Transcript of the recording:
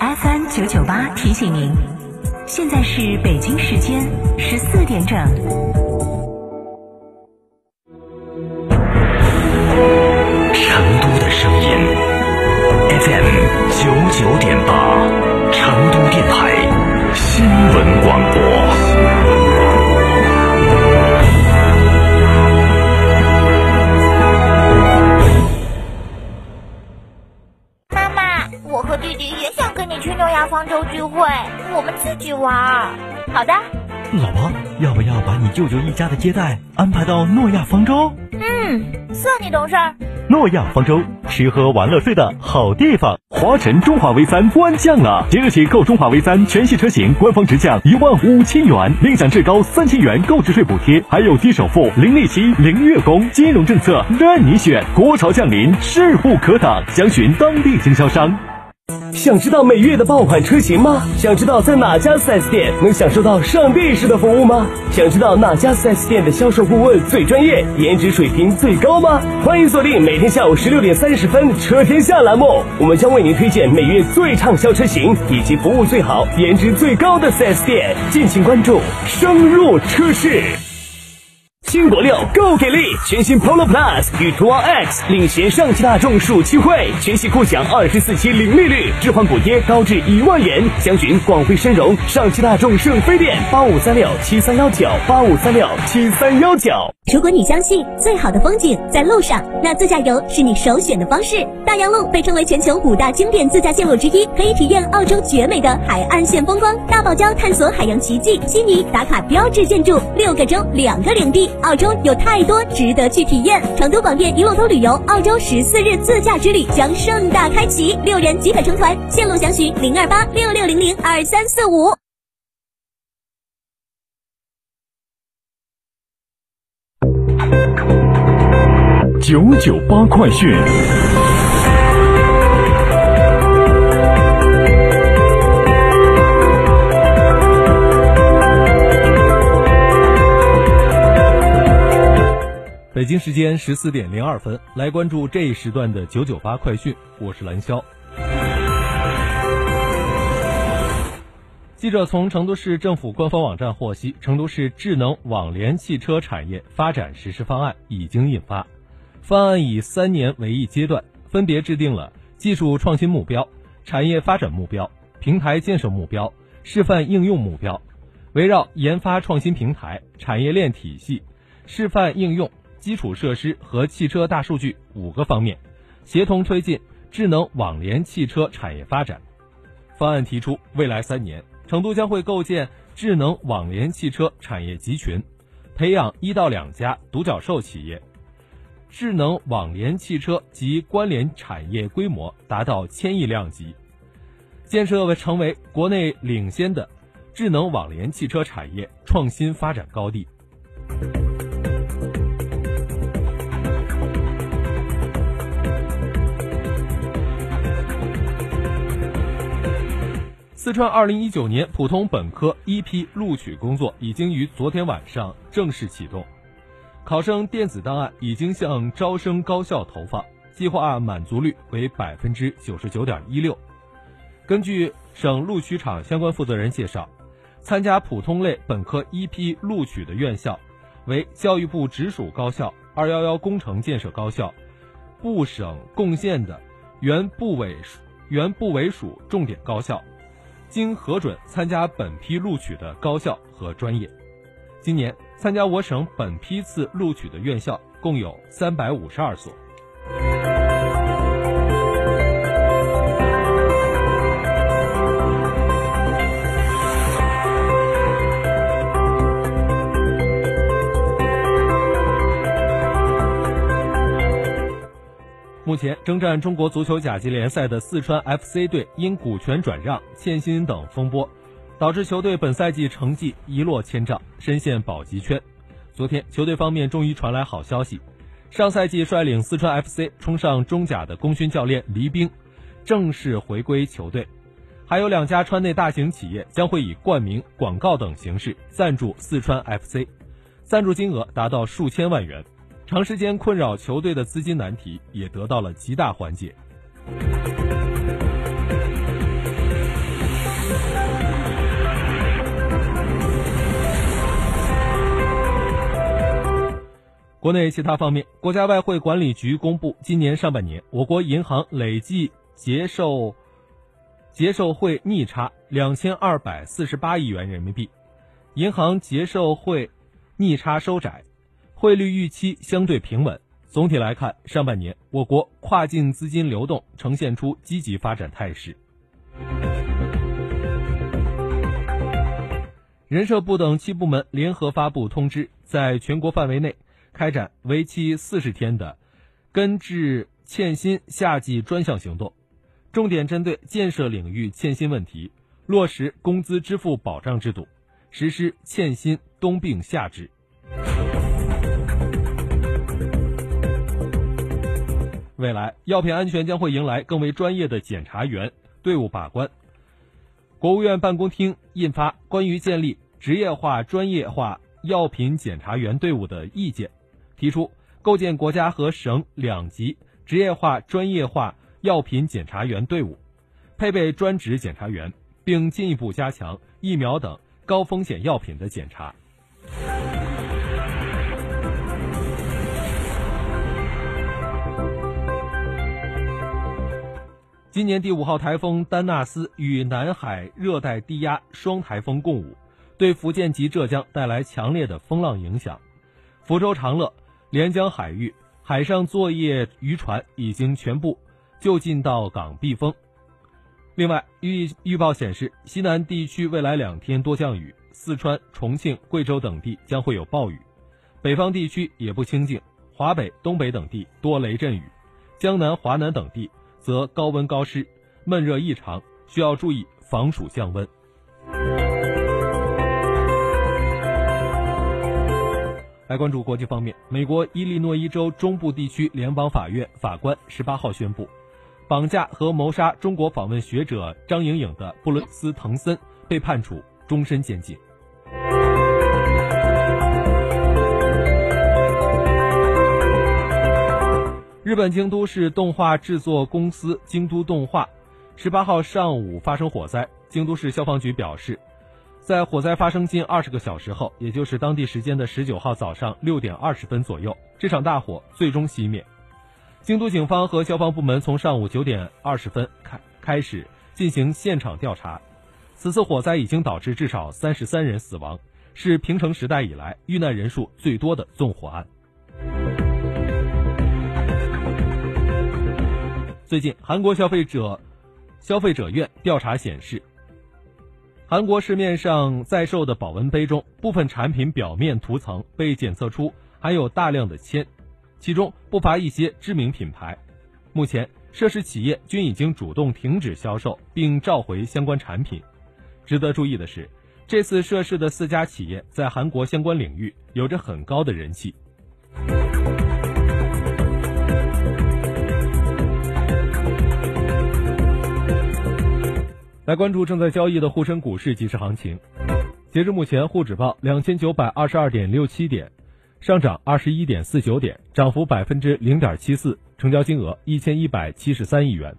FM 九九八提醒您，现在是北京时间十四点整。好的，老婆，要不要把你舅舅一家的接待安排到诺亚方舟？嗯，算你懂事儿。诺亚方舟，吃喝玩乐睡的好地方。华晨中华 V 三官降了，即日起购中华 V 三全系车型，官方直降一万五千元，另享最高三千元购置税补贴，还有低首付、零利息、零月供，金融政策任你选。国潮降临，势不可挡，详询当地经销商。想知道每月的爆款车型吗？想知道在哪家 4S 店能享受到上帝式的服务吗？想知道哪家 4S 店的销售顾问最专业，颜值水平最高吗？欢迎锁定每天下午十六点三十分《车天下》栏目，我们将为您推荐每月最畅销车型以及服务最好、颜值最高的 4S 店，敬请关注，深入车市。新国六够给力！全新 Polo Plus 与途昂 X 领衔上汽大众暑期会，全系共享二十四期零利率，置换补贴高至一万元。详询广汇深融上汽大众圣菲店八五三六七三幺九八五三六七三幺九。如果你相信最好的风景在路上，那自驾游是你首选的方式。大洋路被称为全球五大经典自驾线路之一，可以体验澳洲绝美的海岸线风光。大堡礁探索海洋奇迹，悉尼打卡标志建筑，六个州两个领地。澳洲有太多值得去体验，成都广电一路通旅游澳洲十四日自驾之旅将盛大开启，六人即可成团，线路详询零二八六六零零二三四五。九九八快讯。北京时间十四点零二分，来关注这一时段的九九八快讯。我是蓝霄。记者从成都市政府官方网站获悉，成都市智能网联汽车产业发展实施方案已经印发。方案以三年为一阶段，分别制定了技术创新目标、产业发展目标、平台建设目标、示范应用目标，围绕研发创新平台、产业链体系、示范应用。基础设施和汽车大数据五个方面，协同推进智能网联汽车产业发展。方案提出，未来三年，成都将会构建智能网联汽车产业集群，培养一到两家独角兽企业，智能网联汽车及关联产业规模达到千亿量级，建设为成为国内领先的智能网联汽车产业创新发展高地。四川二零一九年普通本科一批录取工作已经于昨天晚上正式启动，考生电子档案已经向招生高校投放，计划满足率为百分之九十九点一六。根据省录取场相关负责人介绍，参加普通类本科一批录取的院校为教育部直属高校、二幺幺工程建设高校、部省共建的原部委原部委属重点高校。经核准参加本批录取的高校和专业，今年参加我省本批次录取的院校共有三百五十二所。目前征战中国足球甲级联赛的四川 FC 队因股权转让、欠薪等风波，导致球队本赛季成绩一落千丈，深陷保级圈。昨天，球队方面终于传来好消息，上赛季率领四川 FC 冲上中甲的功勋教练黎兵正式回归球队。还有两家川内大型企业将会以冠名、广告等形式赞助四川 FC，赞助金额达到数千万元，长时间困扰球队的资金难题也得到了极大缓解。国内其他方面，国家外汇管理局公布，今年上半年我国银行累计结售结售汇逆差两千二百四十八亿元人民币，银行结售汇逆差收窄，汇率预期相对平稳。总体来看，上半年我国跨境资金流动呈现出积极发展态势。人社部等七部门联合发布通知，在全国范围内。开展为期四十天的根治欠薪夏季专项行动，重点针对建设领域欠薪问题，落实工资支付保障制度，实施欠薪冬病夏治。未来，药品安全将会迎来更为专业的检查员队伍把关。国务院办公厅印发《关于建立职业化、专业化药品检查员队伍的意见》。提出构建国家和省两级职业化、专业化药品检查员队伍，配备专职检查员，并进一步加强疫苗等高风险药品的检查。今年第五号台风丹纳斯与南海热带低压双台风共舞，对福建及浙江带来强烈的风浪影响。福州长乐。连江海域海上作业渔船已经全部就近到港避风。另外，预预报显示，西南地区未来两天多降雨，四川、重庆、贵州等地将会有暴雨，北方地区也不清静，华北、东北等地多雷阵雨，江南、华南等地则高温高湿，闷热异常，需要注意防暑降温。来关注国际方面，美国伊利诺伊州中部地区联邦法院法官十八号宣布，绑架和谋杀中国访问学者张莹莹的布伦斯滕森被判处终身监禁。日本京都市动画制作公司京都动画十八号上午发生火灾，京都市消防局表示。在火灾发生近二十个小时后，也就是当地时间的十九号早上六点二十分左右，这场大火最终熄灭。京都警方和消防部门从上午九点二十分开开始进行现场调查。此次火灾已经导致至少三十三人死亡，是平成时代以来遇难人数最多的纵火案。最近，韩国消费者消费者院调查显示。韩国市面上在售的保温杯中，部分产品表面涂层被检测出含有大量的铅，其中不乏一些知名品牌。目前，涉事企业均已经主动停止销售并召回相关产品。值得注意的是，这次涉事的四家企业在韩国相关领域有着很高的人气。来关注正在交易的沪深股市即时行情。截至目前，沪指报两千九百二十二点六七点，上涨二十一点四九点，涨幅百分之零点七四，成交金额一千一百七十三亿元。